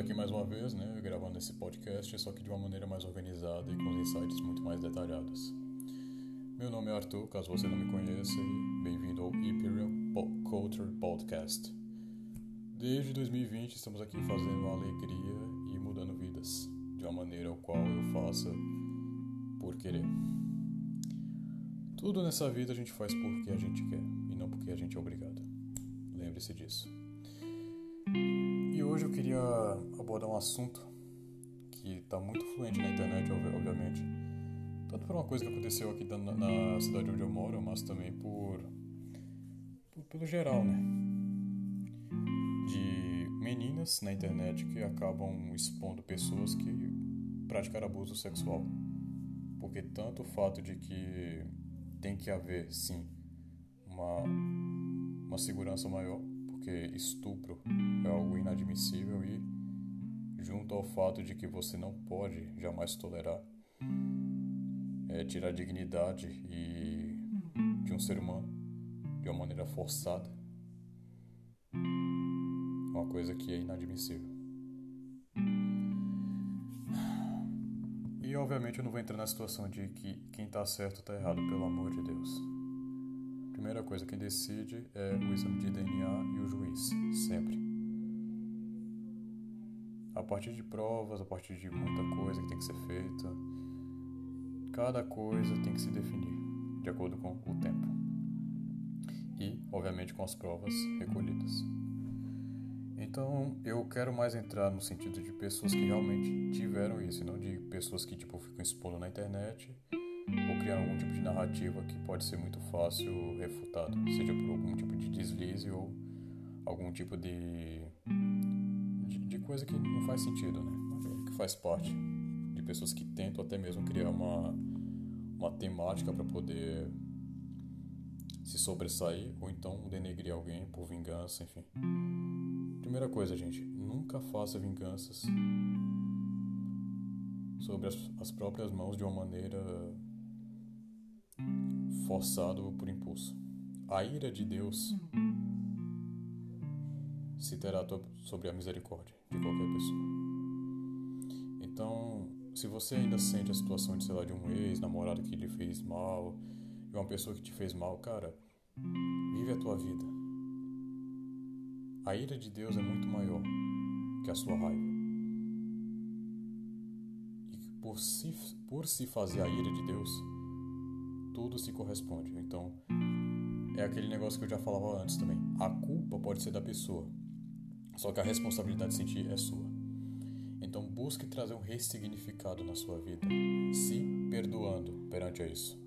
aqui mais uma vez, né, gravando esse podcast, só que de uma maneira mais organizada e com insights muito mais detalhados. Meu nome é Arthur, caso você não me conheça, e bem-vindo ao Imperial Culture Podcast. Desde 2020 estamos aqui fazendo alegria e mudando vidas, de uma maneira ao qual eu faça por querer. Tudo nessa vida a gente faz porque a gente quer e não porque a gente é obrigado. Lembre-se disso. E hoje eu queria abordar um assunto que está muito fluente na internet, obviamente. Tanto por uma coisa que aconteceu aqui na, na cidade onde eu moro, mas também por, por, pelo geral, né? De meninas na internet que acabam expondo pessoas que praticaram abuso sexual. Porque tanto o fato de que tem que haver, sim, uma, uma segurança maior porque estupro é algo inadmissível e, junto ao fato de que você não pode jamais tolerar, é, tirar a dignidade e, de um ser humano de uma maneira forçada, uma coisa que é inadmissível. E obviamente eu não vou entrar na situação de que quem está certo está errado, pelo amor de Deus primeira coisa, quem decide é o exame de DNA e o juiz, sempre. Partir de provas, a partir de muita coisa que tem que ser feita, cada coisa tem que se definir de acordo com o tempo. E, obviamente, com as provas recolhidas. Então, eu quero mais entrar no sentido de pessoas que realmente tiveram isso, e não de pessoas que tipo ficam expondo na internet ou criar algum tipo de narrativa que pode ser muito fácil refutado, seja por algum tipo de deslize ou algum tipo de coisa que não faz sentido, né? Que faz parte de pessoas que tentam até mesmo criar uma, uma temática para poder se sobressair ou então denegrir alguém por vingança, enfim. Primeira coisa, gente, nunca faça vinganças sobre as, as próprias mãos de uma maneira forçado por impulso. A ira de Deus se terá sobre a misericórdia de qualquer pessoa. Então, se você ainda sente a situação de, sei lá, de um ex-namorado que lhe fez mal, de uma pessoa que te fez mal, cara, vive a tua vida. A ira de Deus é muito maior que a sua raiva. E por se, por se fazer a ira de Deus, tudo se corresponde. Então, é aquele negócio que eu já falava antes também. A culpa pode ser da pessoa, só que a responsabilidade de sentir é sua. Então, busque trazer um ressignificado na sua vida, se perdoando perante isso.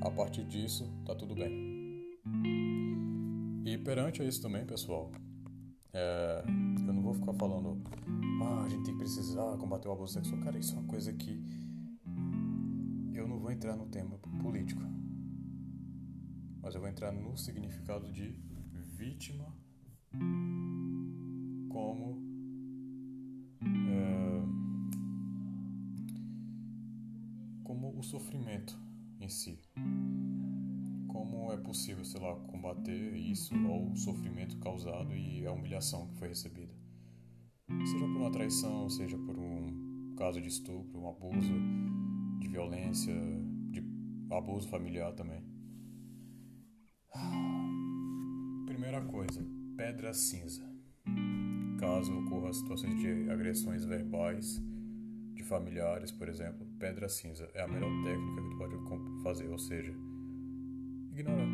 A partir disso, tá tudo bem. E perante isso também, pessoal, é, eu não vou ficar falando, ah, a gente tem que precisar combater o abuso sexual. Cara, isso é uma coisa que vou entrar no tema político, mas eu vou entrar no significado de vítima como é, como o sofrimento em si. Como é possível, sei lá, combater isso ou o sofrimento causado e a humilhação que foi recebida. Seja por uma traição, seja por um caso de estupro, um abuso, de violência, de abuso familiar também. Primeira coisa, pedra cinza. Caso ocorra situações de agressões verbais de familiares, por exemplo, pedra cinza é a melhor técnica que tu pode fazer, ou seja, ignorar.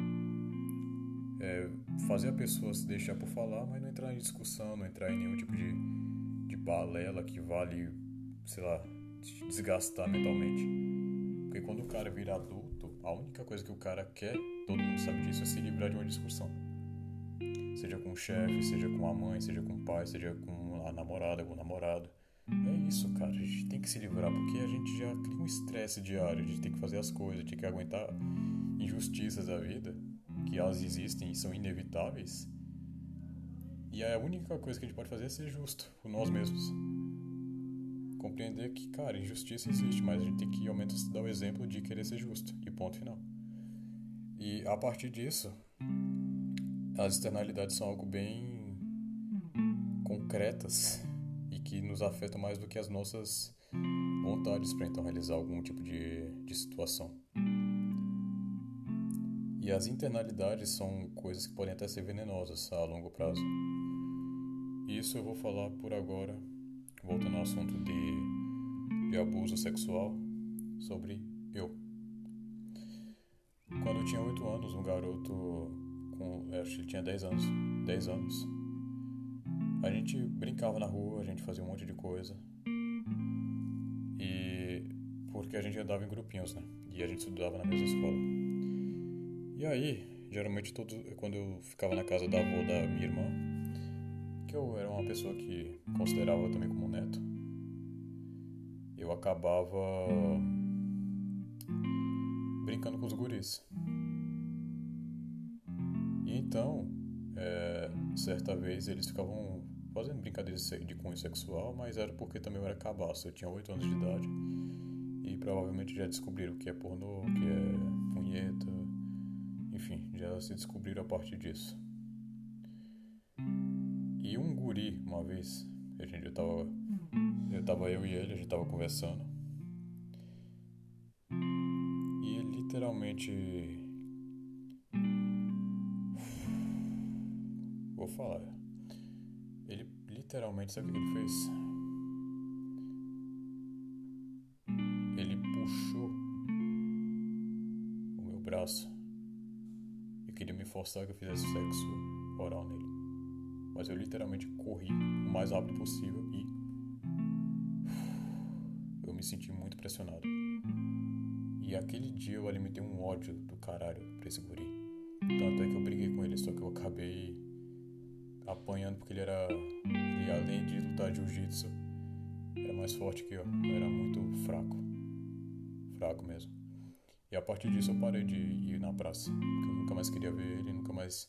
É fazer a pessoa se deixar por falar, mas não entrar em discussão, não entrar em nenhum tipo de, de balela que vale, sei lá, desgastar mentalmente. Porque quando o cara vira adulto, a única coisa que o cara quer, todo mundo sabe disso, é se livrar de uma discussão. Seja com o chefe, seja com a mãe, seja com o pai, seja com a namorada, com o namorado. É isso, cara. A gente tem que se livrar porque a gente já cria um estresse diário. Gente tem que fazer as coisas, tem que aguentar injustiças da vida, que elas existem e são inevitáveis. E a única coisa que a gente pode fazer é ser justo por nós mesmos compreender que, cara, injustiça existe, mas a gente tem que ao menos dar o exemplo de querer ser justo, e ponto final. E a partir disso, as externalidades são algo bem concretas e que nos afetam mais do que as nossas vontades para então realizar algum tipo de, de situação. E as internalidades são coisas que podem até ser venenosas a longo prazo. Isso eu vou falar por agora, voltando ao assunto de, de abuso sexual, sobre eu. Quando eu tinha 8 anos, um garoto com. Acho que ele tinha 10 anos. 10 anos. A gente brincava na rua, a gente fazia um monte de coisa. E. Porque a gente andava em grupinhos, né? E a gente estudava na mesma escola. E aí, geralmente, todo, quando eu ficava na casa da avó da minha irmã, que eu era uma pessoa que considerava também como neto, eu acabava brincando com os guris. E então, é, certa vez eles ficavam fazendo brincadeiras de cunho sexual, mas era porque também eu era cabaço, eu tinha 8 anos de idade. E provavelmente já descobriram o que é pornô, o que é punheta, enfim, já se descobriram a partir disso. E um guri, uma vez, a gente, eu tava, eu tava eu e ele, a gente tava conversando. literalmente. Falar. Ele literalmente, sabe o que ele fez? Ele puxou o meu braço e queria me forçar que eu fizesse sexo oral nele. Mas eu literalmente corri o mais rápido possível e. Eu me senti muito pressionado. E aquele dia eu alimentei um ódio do caralho pra esse guri. Tanto é que eu briguei com ele, só que eu acabei apanhando porque ele era. Ele, além de lutar jiu-jitsu, era mais forte que eu. Eu era muito fraco. Fraco mesmo. E a partir disso eu parei de ir na praça. Porque eu nunca mais queria ver ele, nunca mais.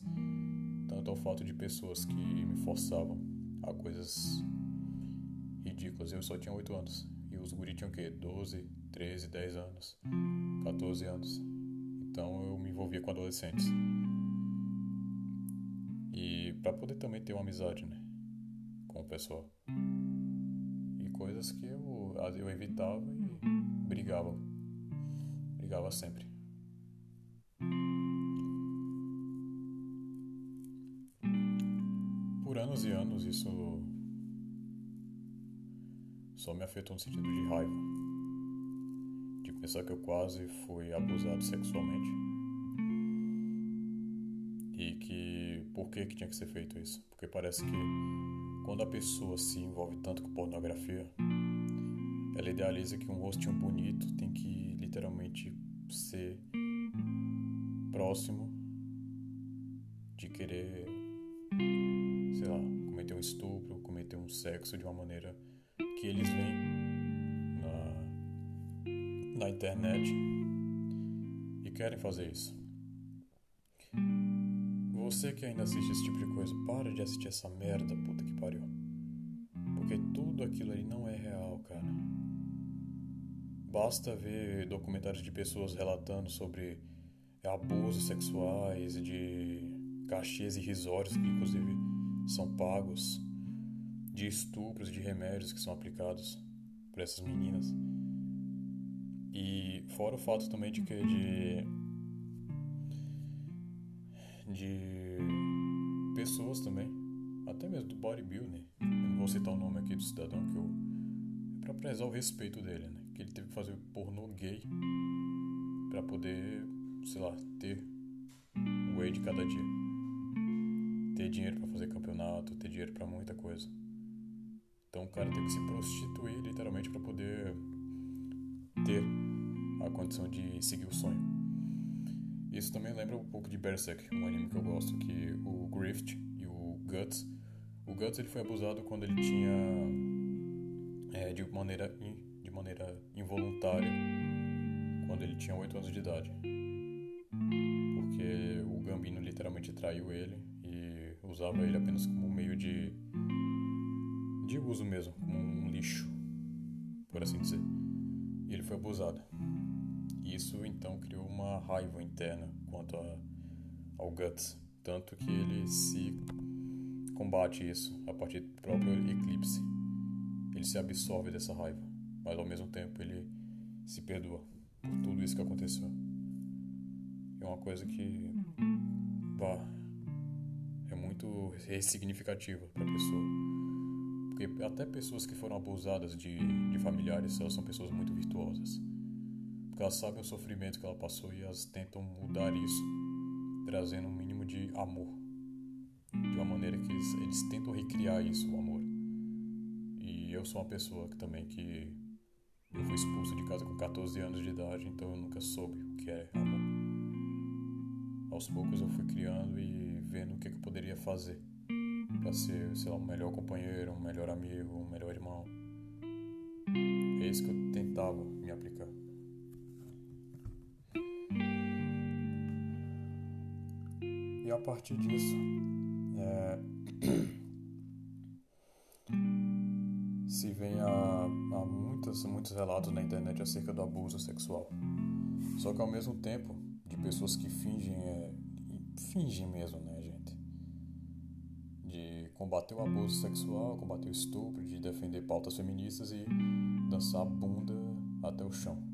Tanto ao fato de pessoas que me forçavam a coisas ridículas. Eu só tinha 8 anos. E os guri tinham o quê? 12, 13, 10 anos, 14 anos. Então eu me envolvia com adolescentes. Para poder também ter uma amizade, né, com o pessoal. E coisas que eu, eu evitava e brigava. Brigava sempre. Por anos e anos isso só me afetou no sentido de raiva pensar que eu quase fui abusado sexualmente. Por que, que tinha que ser feito isso? Porque parece que quando a pessoa se envolve tanto com pornografia, ela idealiza que um rostinho bonito tem que literalmente ser próximo de querer, sei lá, cometer um estupro, cometer um sexo de uma maneira que eles veem na internet e querem fazer isso. Você que ainda assiste esse tipo de coisa, para de assistir essa merda, puta que pariu. Porque tudo aquilo ali não é real, cara. Basta ver documentários de pessoas relatando sobre abusos sexuais, de cachês irrisórios que inclusive são pagos, de estupros, de remédios que são aplicados por essas meninas. E fora o fato também de que de de pessoas também, até mesmo do bodybuilding, eu não vou citar o nome aqui do cidadão que eu é para prezar o respeito dele, né? Que ele teve que fazer pornô gay para poder, sei lá, ter o whey de cada dia. Ter dinheiro para fazer campeonato, ter dinheiro para muita coisa. Então o cara teve que se prostituir literalmente para poder ter a condição de seguir o sonho. Isso também lembra um pouco de Berserk, um anime que eu gosto, que o Grift e o Guts. O Guts ele foi abusado quando ele tinha é, de maneira de maneira involuntária quando ele tinha 8 anos de idade. Porque o Gambino literalmente traiu ele e usava ele apenas como meio de de uso mesmo, como um lixo, por assim dizer e ele foi abusado. Isso então criou uma raiva interna quanto a, ao Guts, tanto que ele se combate isso a partir do próprio eclipse. Ele se absorve dessa raiva, mas ao mesmo tempo ele se perdoa por tudo isso que aconteceu. É uma coisa que é muito significativa para a pessoa. Porque até pessoas que foram abusadas de, de familiares, elas são pessoas muito virtuosas. Porque elas sabem o sofrimento que ela passou e elas tentam mudar isso, trazendo um mínimo de amor. De uma maneira que eles, eles tentam recriar isso, o amor. E eu sou uma pessoa que também que eu fui expulso de casa com 14 anos de idade, então eu nunca soube o que é amor. Aos poucos eu fui criando e vendo o que, eu poderia fazer para ser, sei lá, um melhor companheiro, um melhor amigo, um melhor irmão. É isso que eu tentava a partir disso, é... se vem a, a muitos relatos na internet acerca do abuso sexual. Só que ao mesmo tempo, de pessoas que fingem, é, fingem mesmo, né, gente? De combater o abuso sexual, combater o estupro, de defender pautas feministas e dançar a bunda até o chão.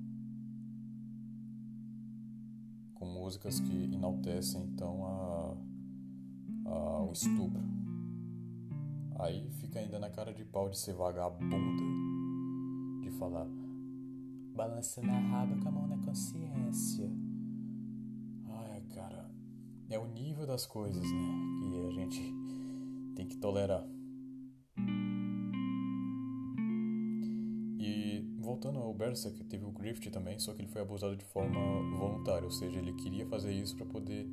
Com músicas que enaltecem então a, a, o estupro. Aí fica ainda na cara de pau de ser vagabunda, de falar balançando a raba com a mão na consciência. Ai, cara, é o nível das coisas, né, que a gente tem que tolerar. Voltando ao Berserk, teve o Grift também, só que ele foi abusado de forma voluntária, ou seja, ele queria fazer isso para poder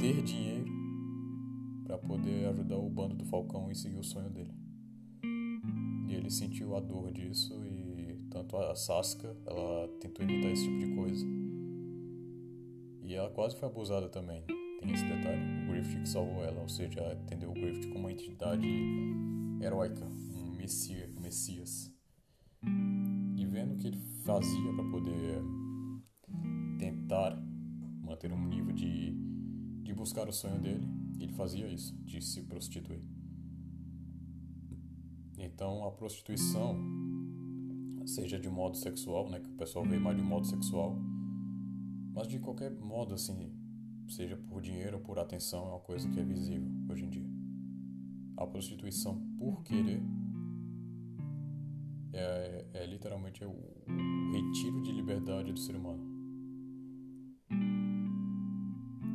ter dinheiro para poder ajudar o bando do Falcão e seguir o sonho dele. E ele sentiu a dor disso e tanto a Sasuka, ela tentou evitar esse tipo de coisa. E ela quase foi abusada também. Tem esse detalhe. O Griffith que salvou ela, ou seja, entendeu o Griffith como uma entidade heróica, um messias. O que ele fazia para poder tentar manter um nível de, de buscar o sonho dele, ele fazia isso, de se prostituir. Então a prostituição, seja de modo sexual, né, que o pessoal vê mais de modo sexual, mas de qualquer modo assim, seja por dinheiro ou por atenção, é uma coisa que é visível hoje em dia. A prostituição por querer é, é literalmente o, o retiro de liberdade do ser humano.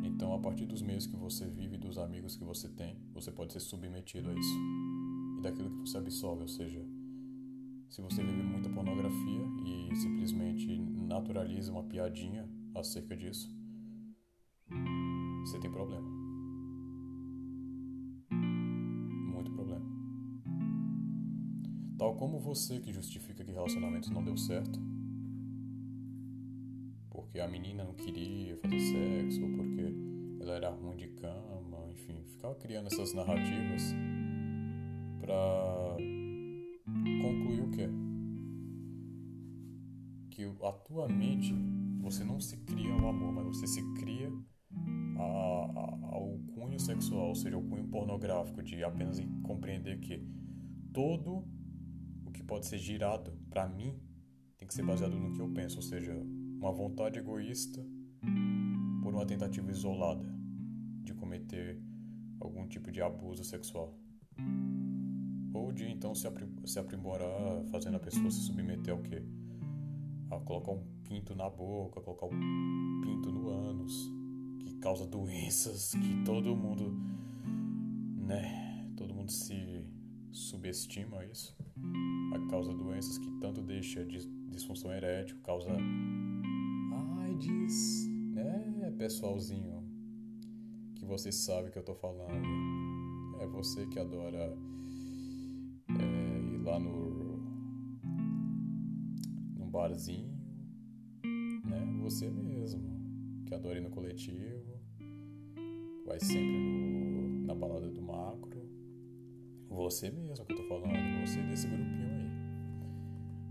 Então, a partir dos meios que você vive, dos amigos que você tem, você pode ser submetido a isso. E daquilo que você absorve, ou seja, se você vive muita pornografia e simplesmente naturaliza uma piadinha acerca disso, você tem problema. Tal como você que justifica que relacionamentos não deu certo, porque a menina não queria fazer sexo, ou porque ela era ruim de cama, enfim, ficava criando essas narrativas para concluir o quê? Que a tua mente, você não se cria ao amor, mas você se cria a, a, ao cunho sexual, ou seja, ao cunho pornográfico, de apenas compreender que todo o que pode ser girado para mim tem que ser baseado no que eu penso, ou seja, uma vontade egoísta por uma tentativa isolada de cometer algum tipo de abuso sexual. Ou de então se, aprimorar fazendo a pessoa se submeter ao quê? A colocar um pinto na boca, colocar um pinto no ânus, que causa doenças que todo mundo, né? Todo mundo se subestima isso. A causa doenças que tanto deixa disfunção erétil, causa AIDS, né, pessoalzinho? Que você sabe que eu tô falando. É você que adora é, ir lá no, no barzinho, né? Você mesmo, que adora ir no coletivo, vai sempre no, na balada do macro. Você mesmo que eu tô falando, você desse grupinho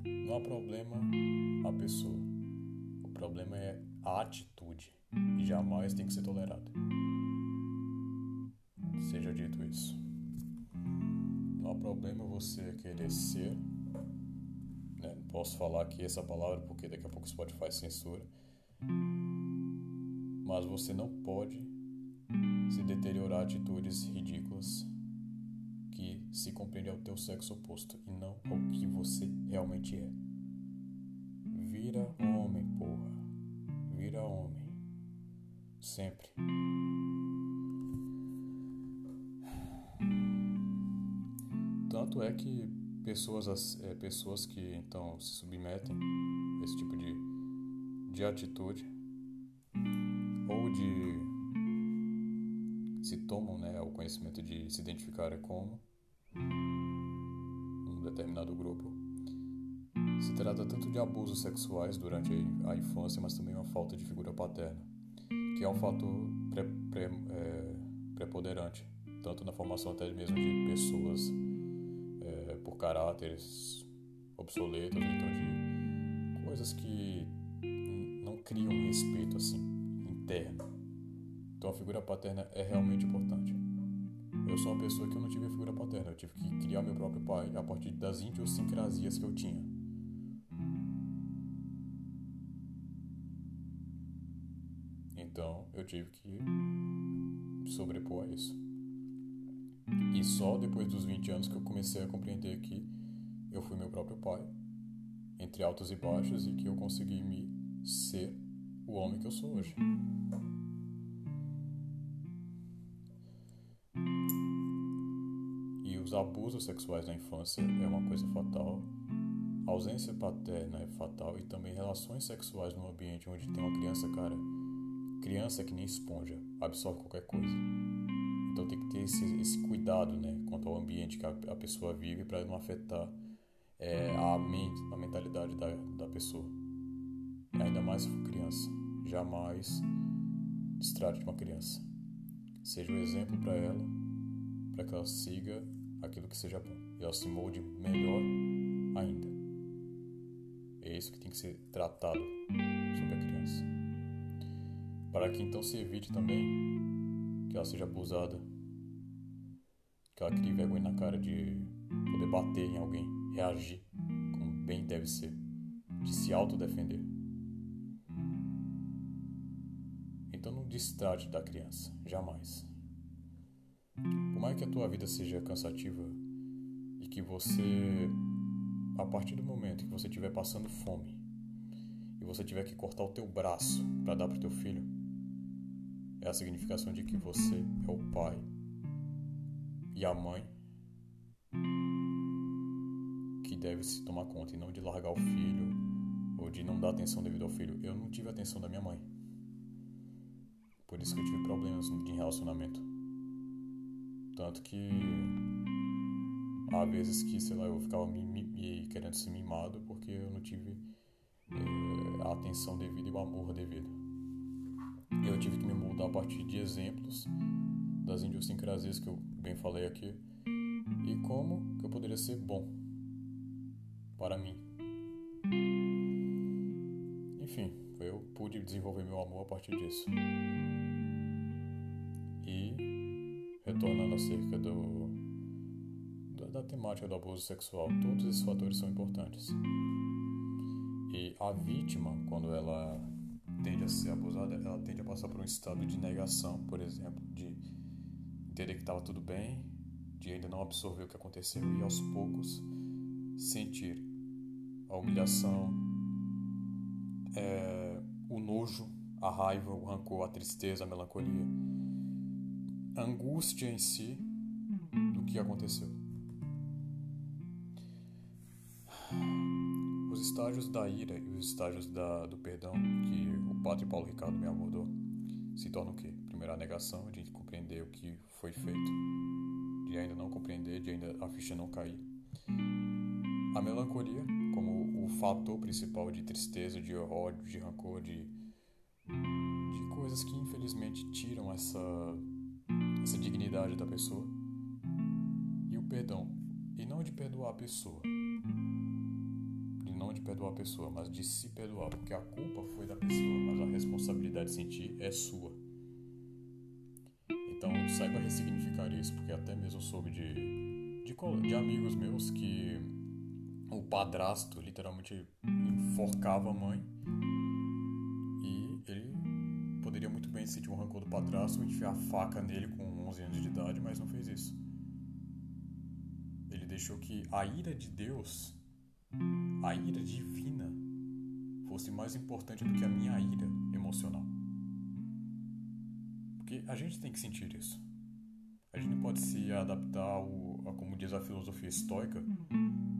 aí. Não há problema a pessoa. O problema é a atitude e jamais tem que ser tolerado. Seja dito isso. o problema é você querer ser. Né? Não posso falar aqui essa palavra porque daqui a pouco o Spotify censura. Mas você não pode se deteriorar atitudes ridículas se compreende ao teu sexo oposto e não ao que você realmente é. Vira homem, porra. Vira homem. Sempre. Tanto é que pessoas, é, pessoas que então se submetem a esse tipo de, de atitude ou de se tomam né, o conhecimento de se identificarem como um determinado grupo. Se trata tanto de abusos sexuais durante a infância, mas também uma falta de figura paterna, que é um fator pre, pre, é, preponderante, tanto na formação até mesmo de pessoas é, por caráteres obsoletos, ou então de coisas que não criam respeito assim interno. Então a figura paterna é realmente importante. Eu sou uma pessoa que eu não tive a figura paterna, eu tive que criar meu próprio pai a partir das idiosincrasias que eu tinha. Então eu tive que sobrepor a isso. E só depois dos 20 anos que eu comecei a compreender que eu fui meu próprio pai, entre altos e baixos, e que eu consegui me ser o homem que eu sou hoje. Os abusos sexuais na infância é uma coisa fatal, a ausência paterna é fatal e também relações sexuais no ambiente onde tem uma criança, cara, criança que nem esponja, absorve qualquer coisa. Então tem que ter esse, esse cuidado, né, quanto ao ambiente que a, a pessoa vive para não afetar é, a mente, a mentalidade da, da pessoa. E ainda mais se for criança, jamais distrate de uma criança. Seja um exemplo para ela, para que ela siga aquilo que seja bom e ela se molde melhor ainda. É isso que tem que ser tratado sobre a criança. Para que então se evite também que ela seja abusada, que ela crie vergonha na cara de poder bater em alguém, reagir como bem deve ser, de se autodefender. Então não distrate da criança, jamais. Por mais que a tua vida seja cansativa e que você, a partir do momento que você estiver passando fome e você tiver que cortar o teu braço para dar para teu filho, é a significação de que você é o pai e a mãe que deve se tomar conta e não de largar o filho ou de não dar atenção devido ao filho. Eu não tive atenção da minha mãe. Por isso que eu tive problemas de relacionamento. Tanto que há vezes que, sei lá, eu ficava me, me, querendo ser mimado porque eu não tive é, a atenção devida e o amor devido. Eu tive que me mudar a partir de exemplos das idiosincrasias que eu bem falei aqui e como que eu poderia ser bom para mim. Enfim, eu pude desenvolver meu amor a partir disso. Retornando acerca do, da, da temática do abuso sexual, todos esses fatores são importantes. E a vítima, quando ela tende a ser abusada, ela tende a passar por um estado de negação, por exemplo, de entender que estava tudo bem, de ainda não absorver o que aconteceu e aos poucos sentir a humilhação, é, o nojo, a raiva, o rancor, a tristeza, a melancolia angústia em si do que aconteceu. Os estágios da ira e os estágios da, do perdão que o padre Paulo Ricardo me abordou se tornam o quê? Primeiro, a negação de compreender o que foi feito, de ainda não compreender, de ainda a ficha não cair. A melancolia, como o fator principal de tristeza, de ódio, de rancor, de, de coisas que infelizmente tiram essa essa dignidade da pessoa e o perdão. E não de perdoar a pessoa. E não de perdoar a pessoa, mas de se perdoar, porque a culpa foi da pessoa, mas a responsabilidade de sentir é sua. Então saiba ressignificar isso, porque até mesmo soube de, de, de amigos meus que o padrasto literalmente enforcava a mãe poderia muito bem sentir um rancor do padrasto e enfiar a faca nele com 11 anos de idade, mas não fez isso. Ele deixou que a ira de Deus, a ira divina, fosse mais importante do que a minha ira emocional. Porque a gente tem que sentir isso. A gente não pode se adaptar ao, a como diz a filosofia estoica,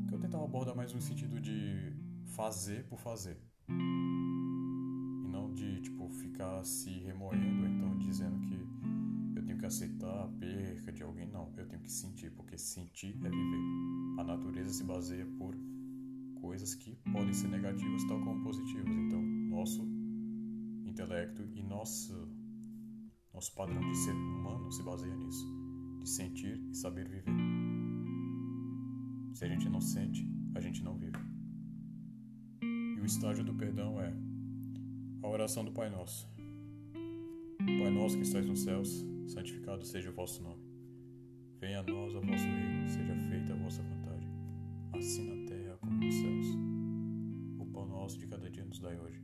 que eu tentava abordar mais no sentido de fazer por fazer. Ficar se remoendo, então dizendo que eu tenho que aceitar a perca de alguém. Não, eu tenho que sentir, porque sentir é viver. A natureza se baseia por coisas que podem ser negativas, tal como positivas. Então, nosso intelecto e nosso, nosso padrão de ser humano se baseia nisso, de sentir e saber viver. Se a gente não sente, a gente não vive. E o estágio do perdão é a oração do Pai Nosso. Pai nosso que estais nos céus, santificado seja o vosso nome. Venha a nós o vosso reino, seja feita a vossa vontade, assim na terra como nos céus. O pão nosso de cada dia nos dai hoje.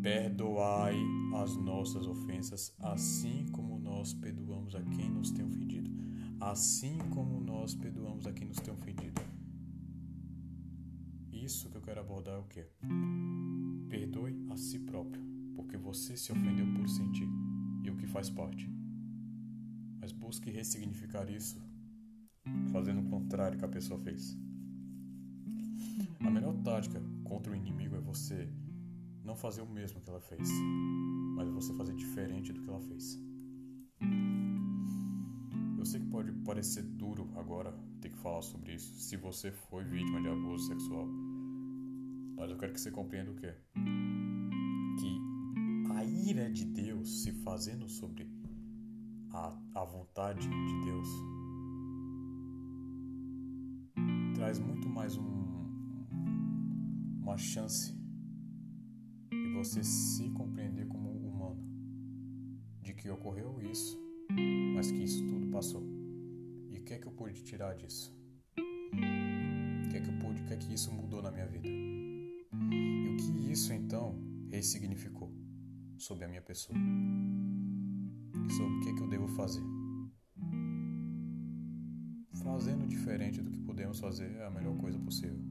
Perdoai as nossas ofensas, assim como nós perdoamos a quem nos tem ofendido. Assim como nós perdoamos a quem nos tem ofendido. Isso que eu quero abordar é o que? Perdoe a si próprio, porque você se ofendeu por sentir e o que faz parte. Mas busque ressignificar isso, fazendo o contrário que a pessoa fez. A melhor tática contra o inimigo é você não fazer o mesmo que ela fez, mas você fazer diferente do que ela fez. Eu sei que pode parecer duro agora ter que falar sobre isso, se você foi vítima de abuso sexual. Mas eu quero que você compreenda o quê? Que a ira de Deus se fazendo sobre a, a vontade de Deus traz muito mais um, uma chance de você se compreender como humano. De que ocorreu isso, mas que isso tudo passou. E o que é que eu pude tirar disso? O que é que eu pude, o que é que isso mudou na minha vida? Isso então ressignificou sobre a minha pessoa? E sobre o que é que eu devo fazer? Fazendo diferente do que podemos fazer é a melhor coisa possível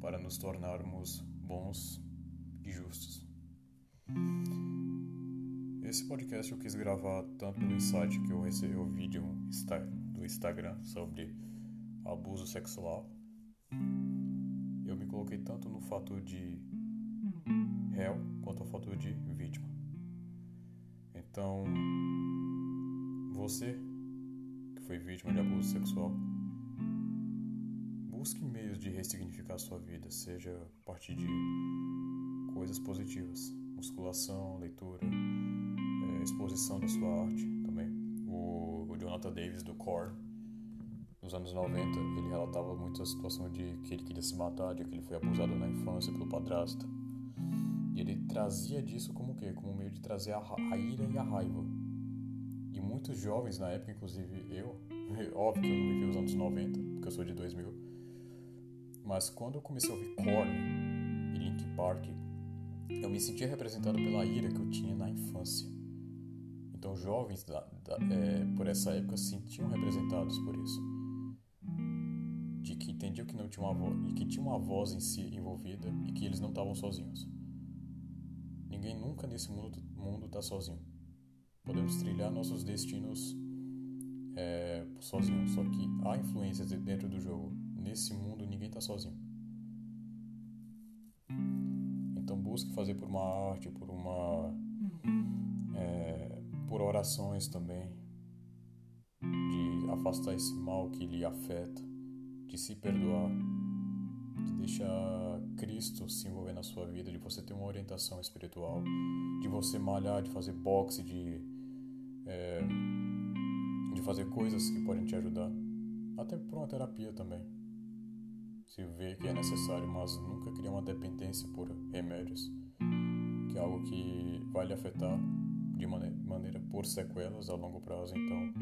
para nos tornarmos bons e justos. Esse podcast eu quis gravar tanto pelo insight que eu recebi o vídeo do Instagram sobre abuso sexual. Eu me coloquei tanto no fator de réu quanto no fator de vítima. Então, você que foi vítima de abuso sexual, busque meios de ressignificar sua vida, seja a partir de coisas positivas, musculação, leitura, é, exposição da sua arte também. O, o Jonathan Davis do Core, nos anos 90, ele relatava muito a situação de que ele queria se matar, de que ele foi abusado na infância pelo padrasto. E ele trazia disso como o quê? Como meio de trazer a, a ira e a raiva. E muitos jovens na época, inclusive eu, óbvio que eu não vivi os anos 90, porque eu sou de 2000, mas quando eu comecei a ouvir Korn e Linkin Park, eu me sentia representado pela ira que eu tinha na infância. Então, jovens da, da, é, por essa época se sentiam representados por isso. Entendiam que não tinha uma voz, e que tinha uma voz em si envolvida e que eles não estavam sozinhos. Ninguém nunca nesse mundo está sozinho. Podemos trilhar nossos destinos é, sozinhos, só que há influências dentro do jogo. Nesse mundo ninguém está sozinho. Então busque fazer por uma arte, por uma é, por orações também, de afastar esse mal que lhe afeta, de se perdoar, de deixar Cristo se envolver na sua vida, de você ter uma orientação espiritual, de você malhar, de fazer boxe, de é, de fazer coisas que podem te ajudar, até por uma terapia também se vê que é necessário, mas nunca cria uma dependência por remédios, que é algo que vai lhe afetar de maneira por sequelas a longo prazo. Então,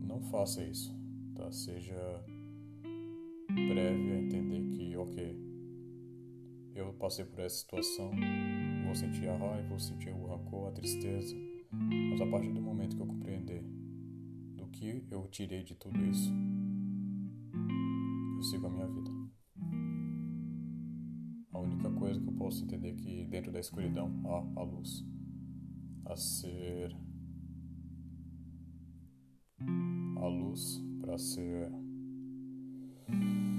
não faça isso. tá? Seja breve a entender que, ok, eu passei por essa situação, vou sentir a raiva, vou sentir o rancor, a tristeza, mas a partir do momento que eu compreender do que eu tirei de tudo isso, eu sigo a minha vida. A única coisa que eu posso entender é que dentro da escuridão há a luz a ser a luz para ser Thank you.